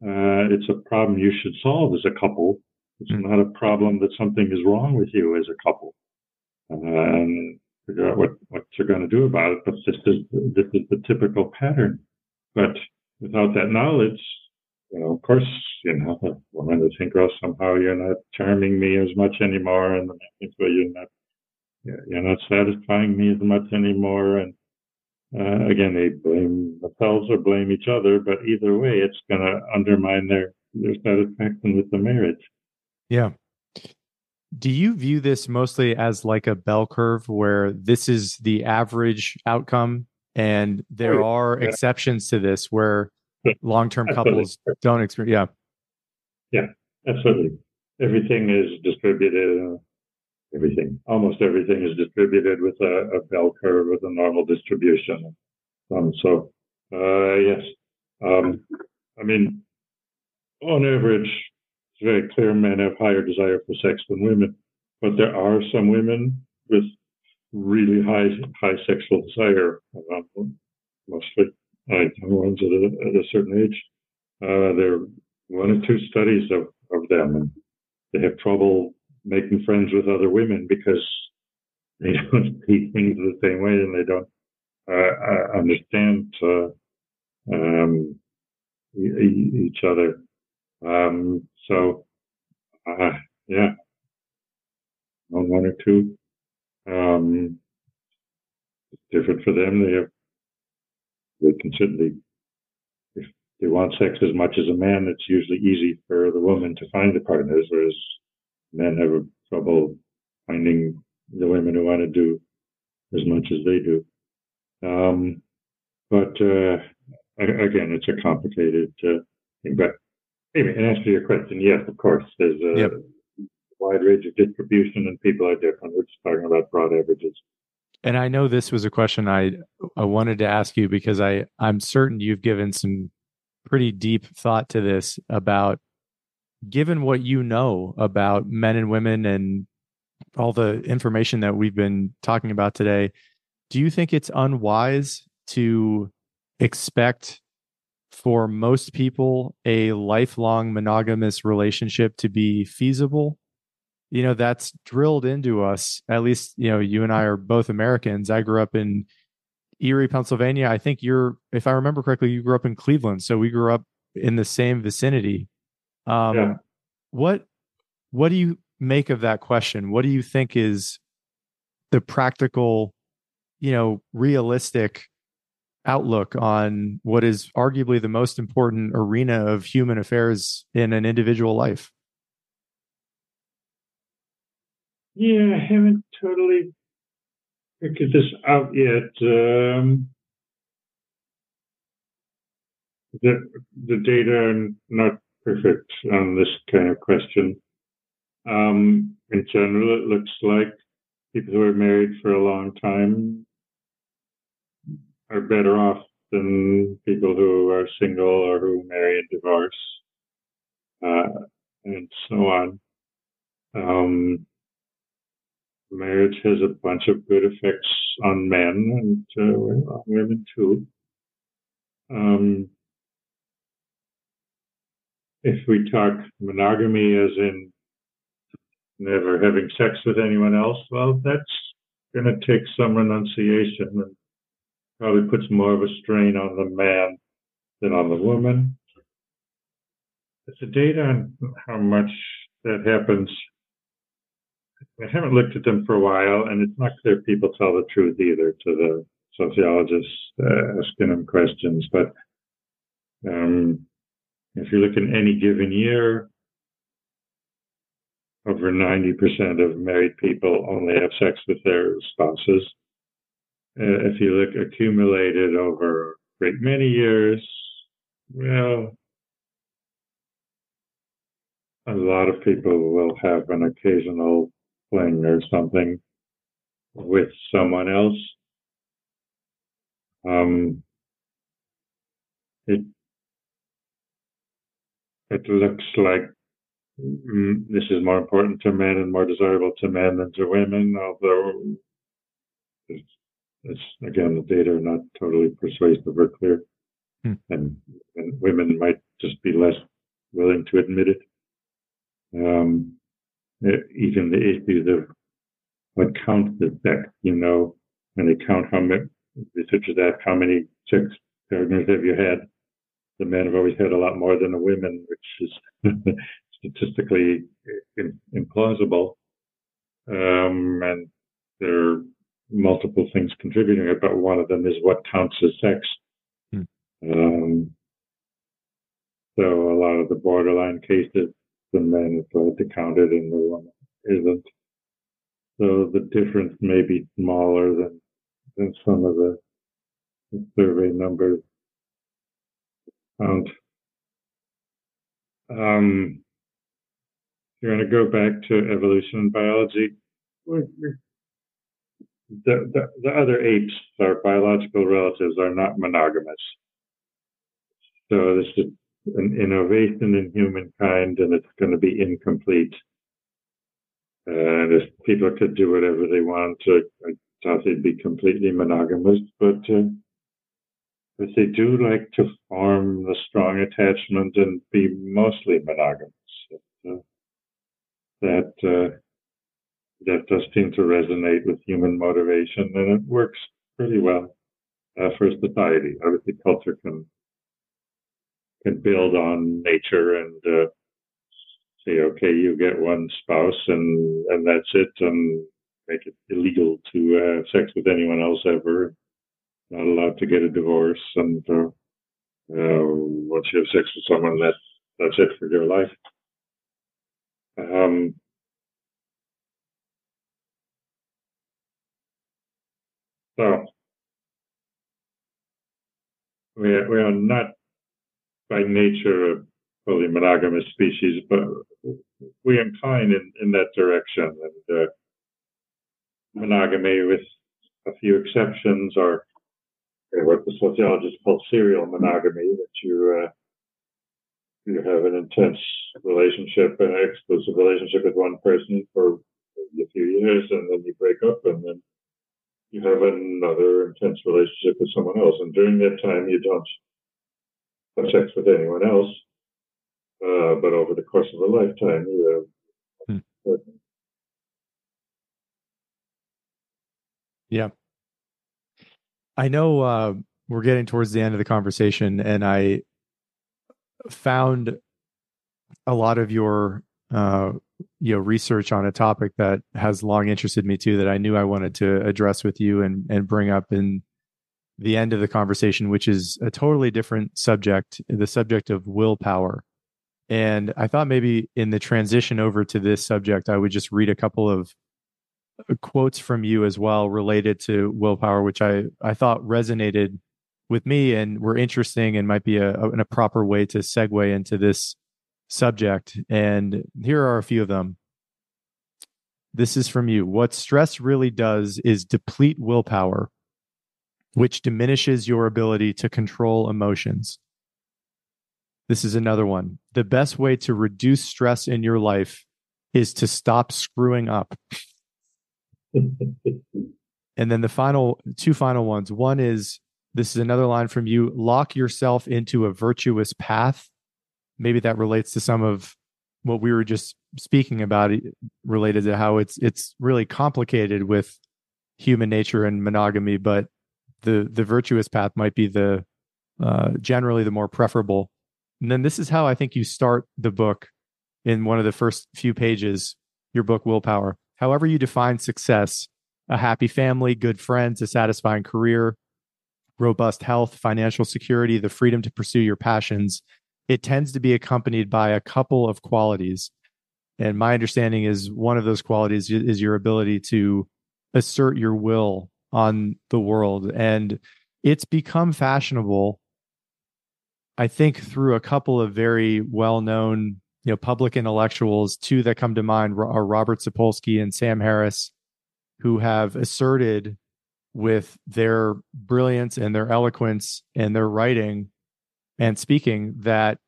Uh, it's a problem you should solve as a couple. It's mm-hmm. not a problem that something is wrong with you as a couple. Uh, and figure out what, what you're going to do about it. But this is, this is the typical pattern. But without that knowledge, you know, of course, you know, the woman would think, oh, somehow you're not charming me as much anymore, and the man thinks, well, you're not, you're not satisfying me as much anymore, and uh, again, they blame themselves or blame each other, but either way, it's going to undermine their their satisfaction with the marriage. Yeah. Do you view this mostly as like a bell curve where this is the average outcome and there are yeah. exceptions to this where long term couples don't experience. Yeah. yeah, absolutely. Everything is distributed. Uh, everything, almost everything is distributed with a, a, bell curve with a normal distribution. Um, so, uh, yes, um, I mean, on average, it's very clear men have higher desire for sex than women, but there are some women with really high high sexual desire. around them, mostly uh, ones at a, at a certain age. Uh, there are one or two studies of, of them, and they have trouble making friends with other women because they don't see things the same way and they don't uh, uh understand uh, um, each other. Um, so, uh, yeah, one or two. Um, it's different for them. They have, they can certainly, if they want sex as much as a man, it's usually easy for the woman to find the partners, whereas men have trouble finding the women who want to do as much as they do. Um, but uh, again, it's a complicated uh, thing. But anyway, in answer to your question, yes, of course, there's a yep. wide range of distribution, and people are different. We're just talking about broad averages. And I know this was a question I I wanted to ask you because I I'm certain you've given some pretty deep thought to this about given what you know about men and women and all the information that we've been talking about today, do you think it's unwise to expect for most people a lifelong monogamous relationship to be feasible? You know, that's drilled into us. At least, you know, you and I are both Americans. I grew up in Erie, Pennsylvania. I think you're, if I remember correctly, you grew up in Cleveland. So we grew up in the same vicinity. Um, yeah. What what do you make of that question? What do you think is the practical, you know, realistic outlook on what is arguably the most important arena of human affairs in an individual life? Yeah, I haven't totally figured this out yet. Um, the the data are not perfect on this kind of question. Um, in general, it looks like people who are married for a long time are better off than people who are single or who marry and divorce, uh, and so on. Um, marriage has a bunch of good effects on men and uh, on women too. Um, if we talk monogamy as in never having sex with anyone else, well, that's going to take some renunciation and probably puts more of a strain on the man than on the woman. But the data on how much that happens, I haven't looked at them for a while, and it's not clear people tell the truth either to the sociologists uh, asking them questions. But um, if you look in any given year, over 90% of married people only have sex with their spouses. Uh, if you look accumulated over a great many years, well, a lot of people will have an occasional fling or something with someone else. Um, it it looks like mm, this is more important to men and more desirable to men than to women, although it's, it's again, the data are not totally persuasive or clear. Hmm. And, and women might just be less willing to admit it. Um, even the issues of what counts as sex, you know, when they count how many, researchers ask how many sex partners have you had, the men have always had a lot more than the women, which is statistically implausible. Um, and there are multiple things contributing it, but one of them is what counts as sex. Hmm. Um, so a lot of the borderline cases, the men to count it and the woman isn't. So the difference may be smaller than than some of the survey numbers and um, you're going to go back to evolution and biology, the, the, the other apes, our biological relatives, are not monogamous. So this is an innovation in humankind, and it's going to be incomplete. And if people could do whatever they want, I doubt they'd be completely monogamous, but uh, but they do like to form a strong attachment and be mostly monogamous. Uh, that uh, that does seem to resonate with human motivation, and it works pretty well for society. Obviously, culture can can build on nature and uh, say, okay, you get one spouse, and and that's it, and make it illegal to uh, have sex with anyone else ever. Not allowed to get a divorce, and uh, uh, once you have sex with someone, that that's it for your life. Um, so we we are not by nature a fully monogamous species, but we incline in, in that direction. And uh, monogamy, with a few exceptions, or what the sociologists call serial monogamy, that you uh, you have an intense relationship, an exclusive relationship with one person for a few years, and then you break up, and then you have another intense relationship with someone else, and during that time you don't have sex with anyone else. Uh, but over the course of a lifetime, you have. Hmm. Yeah. I know uh, we're getting towards the end of the conversation, and I found a lot of your uh, you know research on a topic that has long interested me too that I knew I wanted to address with you and and bring up in the end of the conversation, which is a totally different subject, the subject of willpower. And I thought maybe in the transition over to this subject, I would just read a couple of uh, quotes from you as well related to willpower, which I, I thought resonated with me and were interesting and might be a, a, a proper way to segue into this subject. And here are a few of them. This is from you. What stress really does is deplete willpower, which diminishes your ability to control emotions. This is another one. The best way to reduce stress in your life is to stop screwing up. and then the final two final ones. One is this is another line from you lock yourself into a virtuous path. Maybe that relates to some of what we were just speaking about related to how it's it's really complicated with human nature and monogamy but the the virtuous path might be the uh, generally the more preferable and then this is how i think you start the book in one of the first few pages your book willpower however you define success a happy family good friends a satisfying career robust health, financial security, the freedom to pursue your passions, it tends to be accompanied by a couple of qualities. And my understanding is one of those qualities is your ability to assert your will on the world. And it's become fashionable, I think, through a couple of very well known you know public intellectuals two that come to mind are robert sapolsky and sam harris who have asserted with their brilliance and their eloquence and their writing and speaking that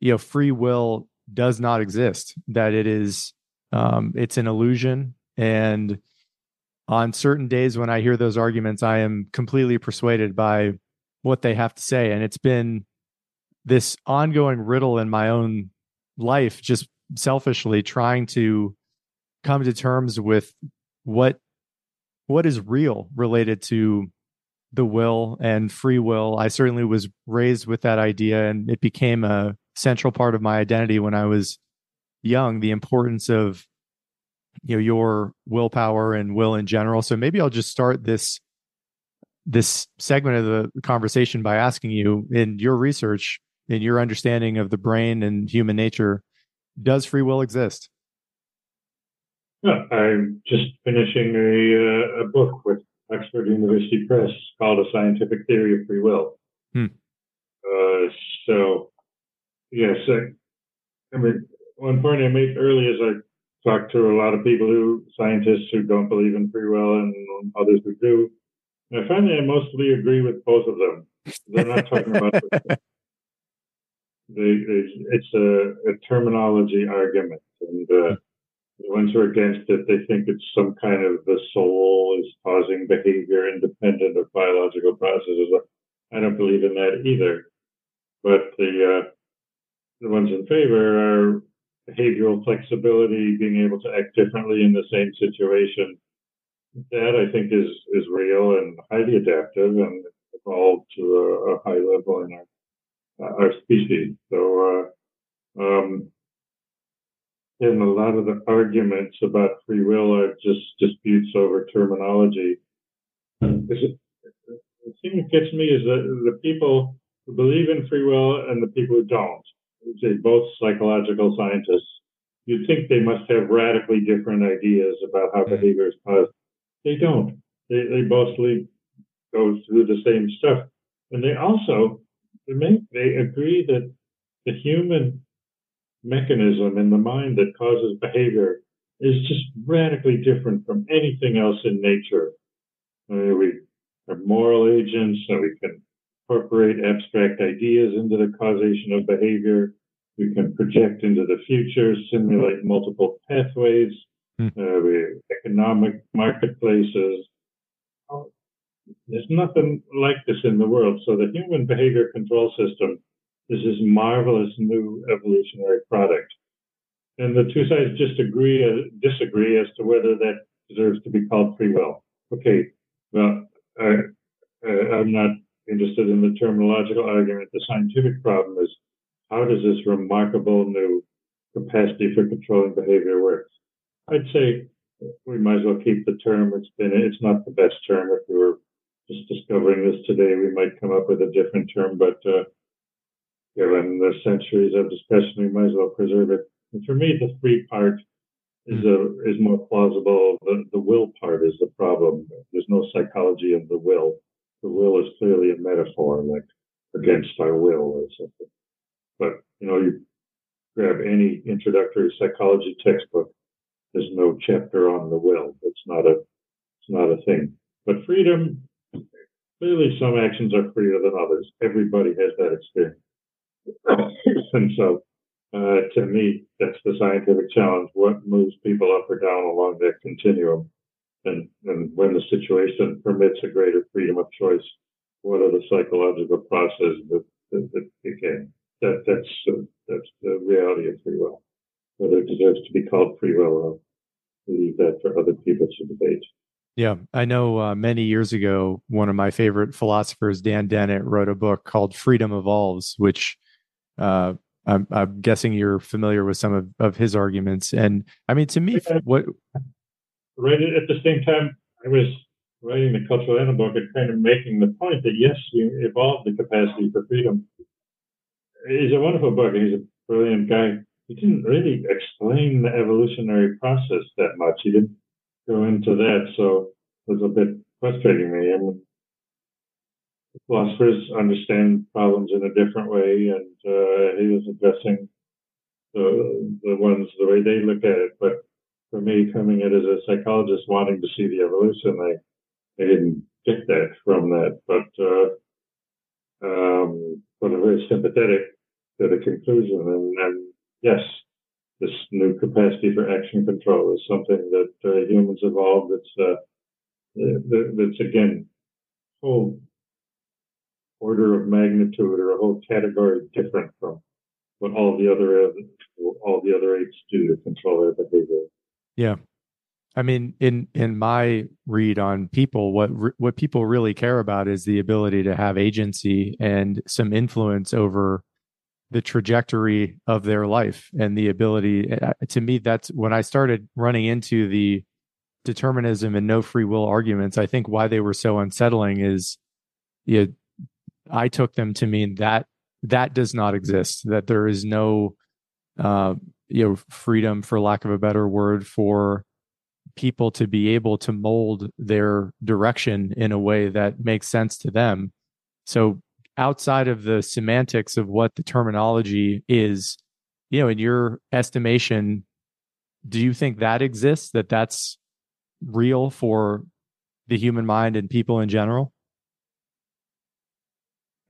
you know free will does not exist that it is um, it's an illusion and on certain days when i hear those arguments i am completely persuaded by what they have to say and it's been this ongoing riddle in my own life just selfishly trying to come to terms with what what is real related to the will and free will. I certainly was raised with that idea, and it became a central part of my identity when I was young. The importance of you know your willpower and will in general. So maybe I'll just start this this segment of the conversation by asking you in your research in your understanding of the brain and human nature does free will exist yeah, I'm just finishing a, uh, a book with Oxford University Press called A Scientific Theory of Free Will. Hmm. Uh, so, yes, I, I, mean, one point I made earlier is I talked to a lot of people who scientists who don't believe in free will and others who do. And I find that I mostly agree with both of them. They're not talking about they, they, it's a, a, terminology argument, and uh, the ones who are against it, they think it's some kind of the soul is causing behavior independent of biological processes. I don't believe in that either. But the uh, the ones in favor are behavioral flexibility, being able to act differently in the same situation. That I think is is real and highly adaptive and evolved to a, a high level in our our species. So, uh, um, a lot of the arguments about free will are just disputes over terminology. It, the thing that gets me is that the people who believe in free will and the people who don't, both psychological scientists, you'd think they must have radically different ideas about how mm-hmm. behavior is caused. They don't. They, they mostly go through the same stuff. And they also they, make, they agree that the human mechanism in the mind that causes behavior is just radically different from anything else in nature. I mean, we are moral agents, so we can incorporate abstract ideas into the causation of behavior. We can project into the future, simulate multiple pathways, mm. uh, we, economic marketplaces. There's nothing like this in the world. So the human behavior control system is this marvelous new evolutionary product. And the two sides just agree, uh, disagree as to whether that deserves to be called free will. Okay, well, I, I'm not interested in the terminological argument. The scientific problem is how does this remarkable new capacity for controlling behavior work? I'd say we might as well keep the term. It's been it's not the best term. If we were just discovering this today, we might come up with a different term. But uh, given the centuries of discussion, we might as well preserve it. And for me, the free part is hmm. a, is more plausible. The, the will part is the problem. There's no psychology of the will. The will is clearly a metaphor, like against our will or something. But you know, you grab any introductory psychology textbook. There's no chapter on the will. It's not a it's not a thing. But freedom, clearly, some actions are freer than others. Everybody has that experience. and so, uh, to me, that's the scientific challenge. What moves people up or down along that continuum? And, and when the situation permits a greater freedom of choice, what are the psychological processes that, that, that begin? That, that's, uh, that's the reality of free will. Whether it deserves to be called free will, I'll leave that for other people to debate. Yeah, I know uh, many years ago, one of my favorite philosophers, Dan Dennett, wrote a book called Freedom Evolves, which uh, I'm, I'm, guessing you're familiar with some of, of his arguments. And I mean, to me, what right at the same time, I was writing the cultural animal book and kind of making the point that yes, we evolved the capacity for freedom. He's a wonderful book. He's a brilliant guy. He didn't really explain the evolutionary process that much. He didn't go into that, so it was a bit frustrating me. I mean, philosophers understand problems in a different way, and uh, he was addressing the the ones the way they look at it. But me, coming in as a psychologist, wanting to see the evolution, I I didn't get that from that. But uh, um, but I'm very sympathetic to the conclusion, and, and yes, this new capacity for action control is something that uh, humans evolved. It's uh, that's again whole order of magnitude or a whole category different from what all the other all the other apes do to control their behavior. Yeah. I mean, in in my read on people, what what people really care about is the ability to have agency and some influence over the trajectory of their life and the ability. Uh, to me, that's when I started running into the determinism and no free will arguments. I think why they were so unsettling is, you know, I took them to mean that that does not exist. That there is no, uh, you know, freedom, for lack of a better word, for people to be able to mold their direction in a way that makes sense to them. So outside of the semantics of what the terminology is, you know, in your estimation, do you think that exists? That that's real for the human mind and people in general?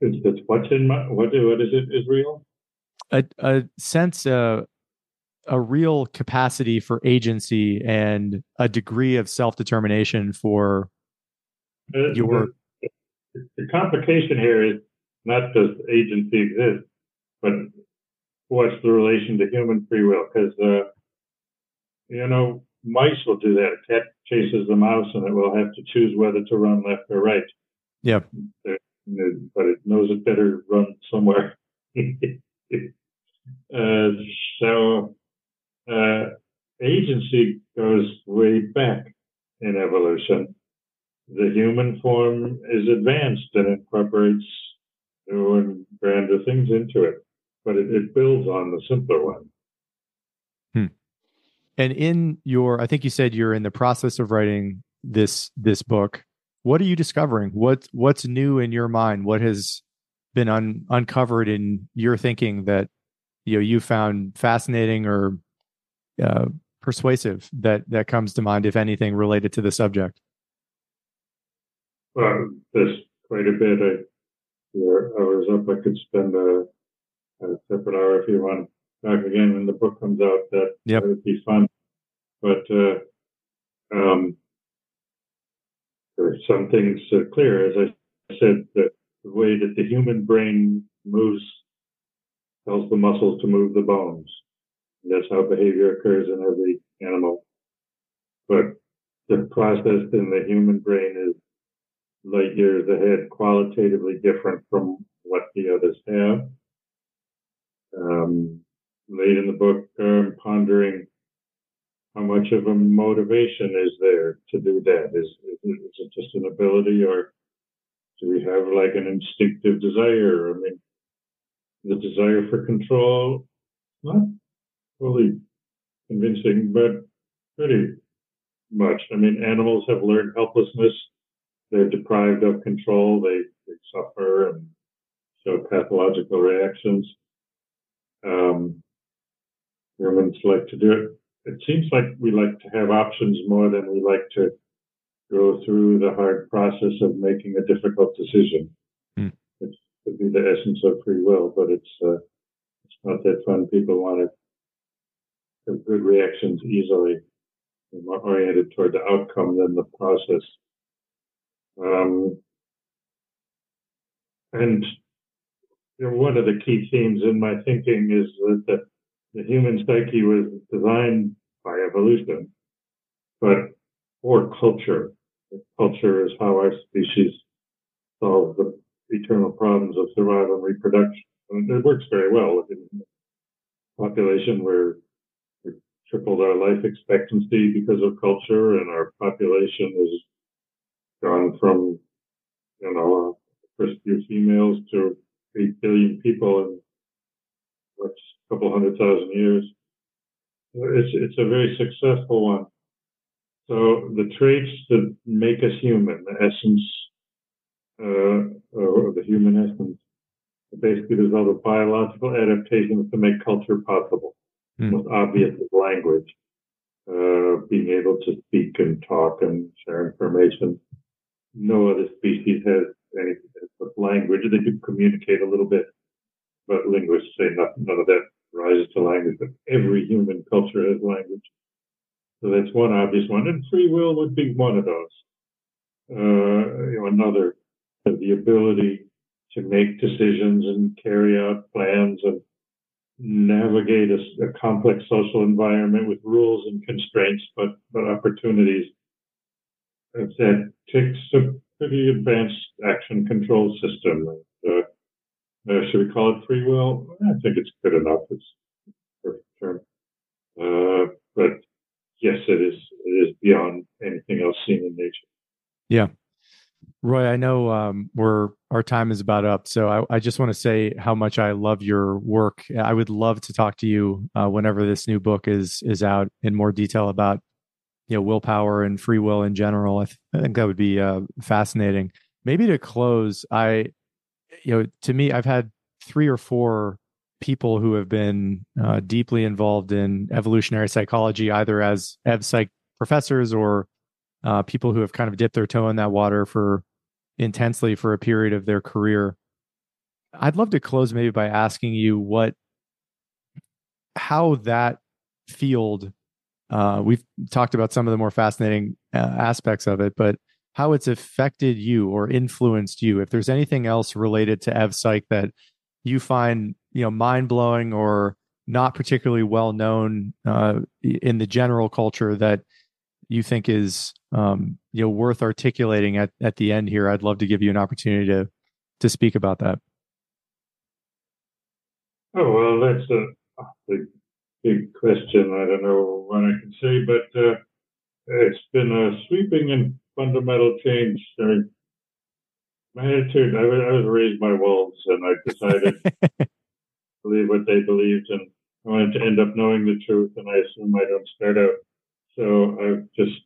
It's, it's what's in my what what is it is real? A a sense uh a real capacity for agency and a degree of self determination for your. The, the complication here is not does agency exist, but what's the relation to human free will? Because uh, you know mice will do that. A cat chases the mouse, and it will have to choose whether to run left or right. Yeah, but it knows it better run somewhere. uh, so uh, agency goes way back in evolution. The human form is advanced and incorporates new and grander things into it, but it, it builds on the simpler one. Hmm. And in your, I think you said you're in the process of writing this this book. What are you discovering? What what's new in your mind? What has been un, uncovered in your thinking that you know you found fascinating or uh, persuasive that that comes to mind, if anything, related to the subject? Well, there's quite a bit. I, I was up. I could spend a, a, separate hour if you want back again when the book comes out. That, yep. that would be fun. But uh, um, there's some things uh, clear. As I said, that the way that the human brain moves tells the muscles to move the bones. That's how behavior occurs in every animal. But the process in the human brain is light years ahead, qualitatively different from what the others have. Um, late in the book, I'm pondering how much of a motivation is there to do that? Is, is, it just an ability or do we have like an instinctive desire? I mean, the desire for control, not fully convincing, but pretty much. I mean, animals have learned helplessness. They're deprived of control. They, they suffer and show pathological reactions. Um, humans like to do it. It seems like we like to have options more than we like to go through the hard process of making a difficult decision. Mm. It could be the essence of free will, but it's uh, it's not that fun. People want to have good reactions easily and more oriented toward the outcome than the process. Um, and you know, one of the key themes in my thinking is that the, the human psyche was designed by evolution, but for culture. Culture is how our species solves the eternal problems of survival and reproduction. And it works very well in a population where tripled our life expectancy because of culture, and our population has gone from, you know, first few females to 8 billion people in what, a couple hundred thousand years. It's, it's a very successful one. So the traits that make us human, the essence, uh, or the human essence, basically there's all the biological adaptations to make culture possible mm. most obvious language. Uh, being able to speak and talk and share information. No other species has anything language. They do communicate a little bit, but linguists say not, none of that rises to language. But every human culture has language. So that's one obvious one. And free will would be one of those. Uh, you know, another, the ability to make decisions and carry out plans and navigate a, a, complex social environment with rules and constraints, but but opportunities. That takes a pretty advanced action control system. Uh, uh, should we call it free will? I think it's good enough. It's perfect term. Uh, but yes, it is. It is beyond anything else seen in nature. Yeah, Roy, I know um, we're our time is about up, so I, I, just want to say how much I love your work. I would love to talk to you uh, whenever this new book is is out in more detail about you know willpower and free will in general. I, th- I think that would be uh, fascinating. Maybe to close, I you know to me, I've had three or four people who have been uh, deeply involved in evolutionary psychology, either as ev psych professors or uh, people who have kind of dipped their toe in that water for intensely for a period of their career. I'd love to close maybe by asking you what, how that field, uh, we've talked about some of the more fascinating uh, aspects of it, but how it's affected you or influenced you. If there's anything else related to Ev Psych that you find, you know, mind blowing or not particularly well known uh, in the general culture that you think is um, you know worth articulating at, at the end here, I'd love to give you an opportunity to to speak about that. Oh well, that's a big big question. I don't know what I can say, but uh, it's been a sweeping and fundamental change. I mean, my attitude. I was, I was raised by wolves, and I decided to believe what they believed, and I wanted to end up knowing the truth. And I assume I don't start out so I've just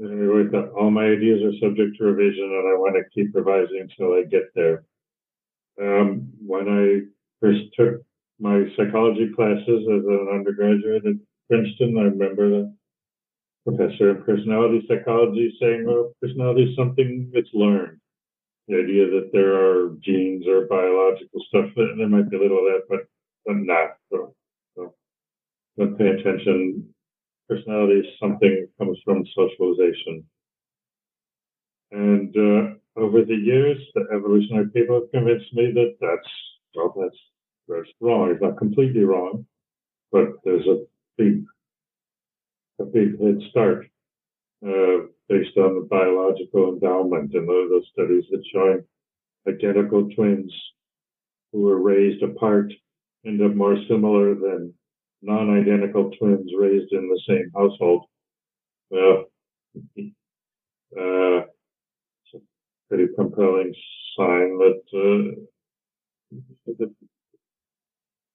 anyway, all my ideas are subject to revision, and I want to keep revising until I get there. Um, when I first took my psychology classes as an undergraduate at Princeton, I remember the professor in personality psychology saying, "Well, personality is something that's learned." The idea that there are genes or biological stuff, there might be a little of that, but but not. So, so don't pay attention personality is something that comes from socialization. And uh, over the years, the evolutionary people have convinced me that that's, well, that's, that's wrong. It's not completely wrong, but there's a big, a big head start uh, based on the biological endowment and those, studies that showing identical twins who were raised apart end up more similar than non-identical twins raised in the same household. Well, uh, it's a pretty compelling sign that, uh, that,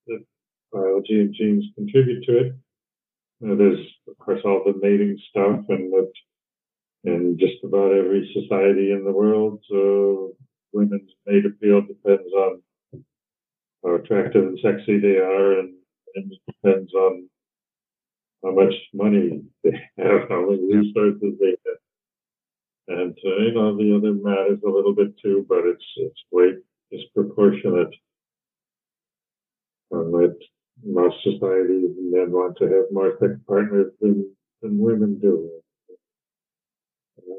that biology and genes contribute to it. Uh, there's, of course, all the mating stuff, and that in just about every society in the world, uh, women's mate appeal depends on how attractive and sexy they are, and and it depends on how much money they have, how many resources they have. And uh, you know the other matters a little bit too, but it's it's quite disproportionate. Um, that most societies men want to have more sex partners than than women do. Uh,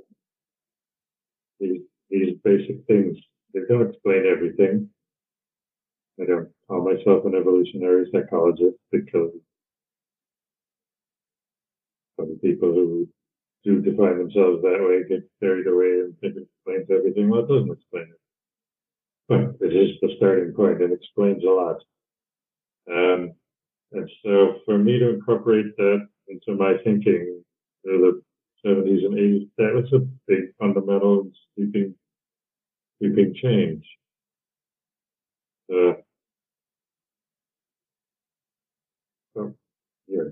these these basic things they don't explain everything, I don't call myself an evolutionary psychologist because some people who do define themselves that way get carried away and think it explains everything. Well, it doesn't explain it. But it is the starting point and explains a lot. Um, and so for me to incorporate that into my thinking through the 70s and 80s, that was a big fundamental and sweeping, sweeping change. Uh, so, yeah,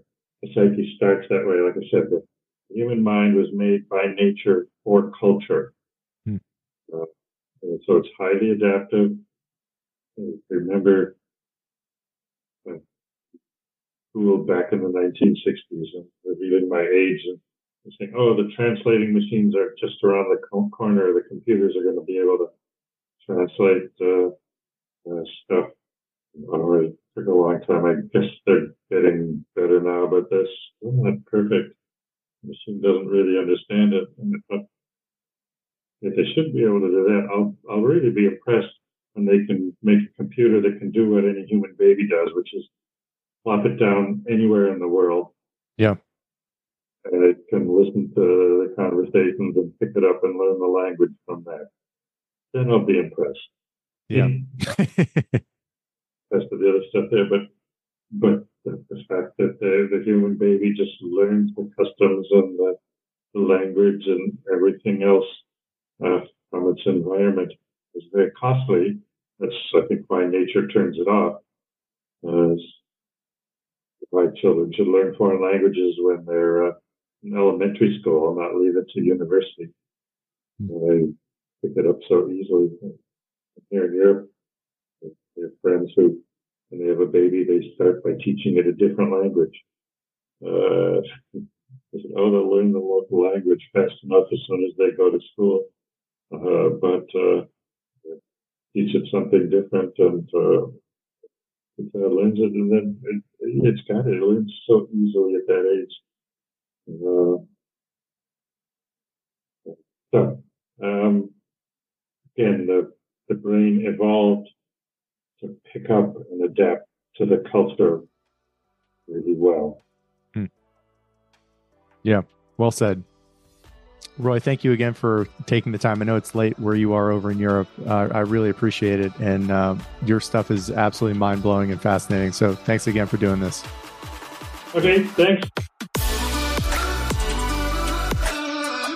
the psyche starts that way. Like I said, the human mind was made by nature for culture. Hmm. Uh, so it's highly adaptive. remember uh, school back in the 1960s and revealing my age and saying, oh, the translating machines are just around the corner. The computers are going to be able to translate uh, uh, stuff. Oh, it took a long time. I guess they're getting better now, but that's not perfect. The machine doesn't really understand it. But if they should be able to do that, I'll, I'll really be impressed when they can make a computer that can do what any human baby does, which is plop it down anywhere in the world. Yeah. And it can listen to the conversations and pick it up and learn the language from that. Then I'll be impressed. Yeah. That's the other stuff there, but but the, the fact that the, the, human baby just learns the customs and the, the language and everything else uh, from its environment is very costly. That's I think why nature turns it off. Uh, why children should learn foreign languages when they're uh, in elementary school and not leave it to university. Mm-hmm. They pick it up so easily here in Europe. they have friends who when they have a baby, they start by teaching it a different language. Uh, said, oh, they'll learn the local language fast enough as soon as they go to school. Uh, but uh, teach it something different and uh, it uh, learns it, and then it, it's got it. It learns so easily at that age. Uh, so, um, again, the, the brain evolved to pick up and adapt to the culture really well. Hmm. Yeah, well said. Roy, thank you again for taking the time. I know it's late where you are over in Europe. Uh, I really appreciate it. And uh, your stuff is absolutely mind blowing and fascinating. So thanks again for doing this. Okay, thanks.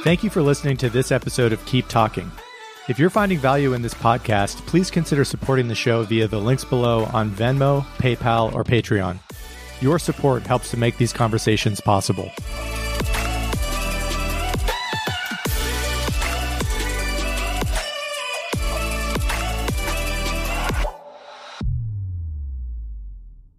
Thank you for listening to this episode of Keep Talking. If you're finding value in this podcast, please consider supporting the show via the links below on Venmo, PayPal, or Patreon. Your support helps to make these conversations possible.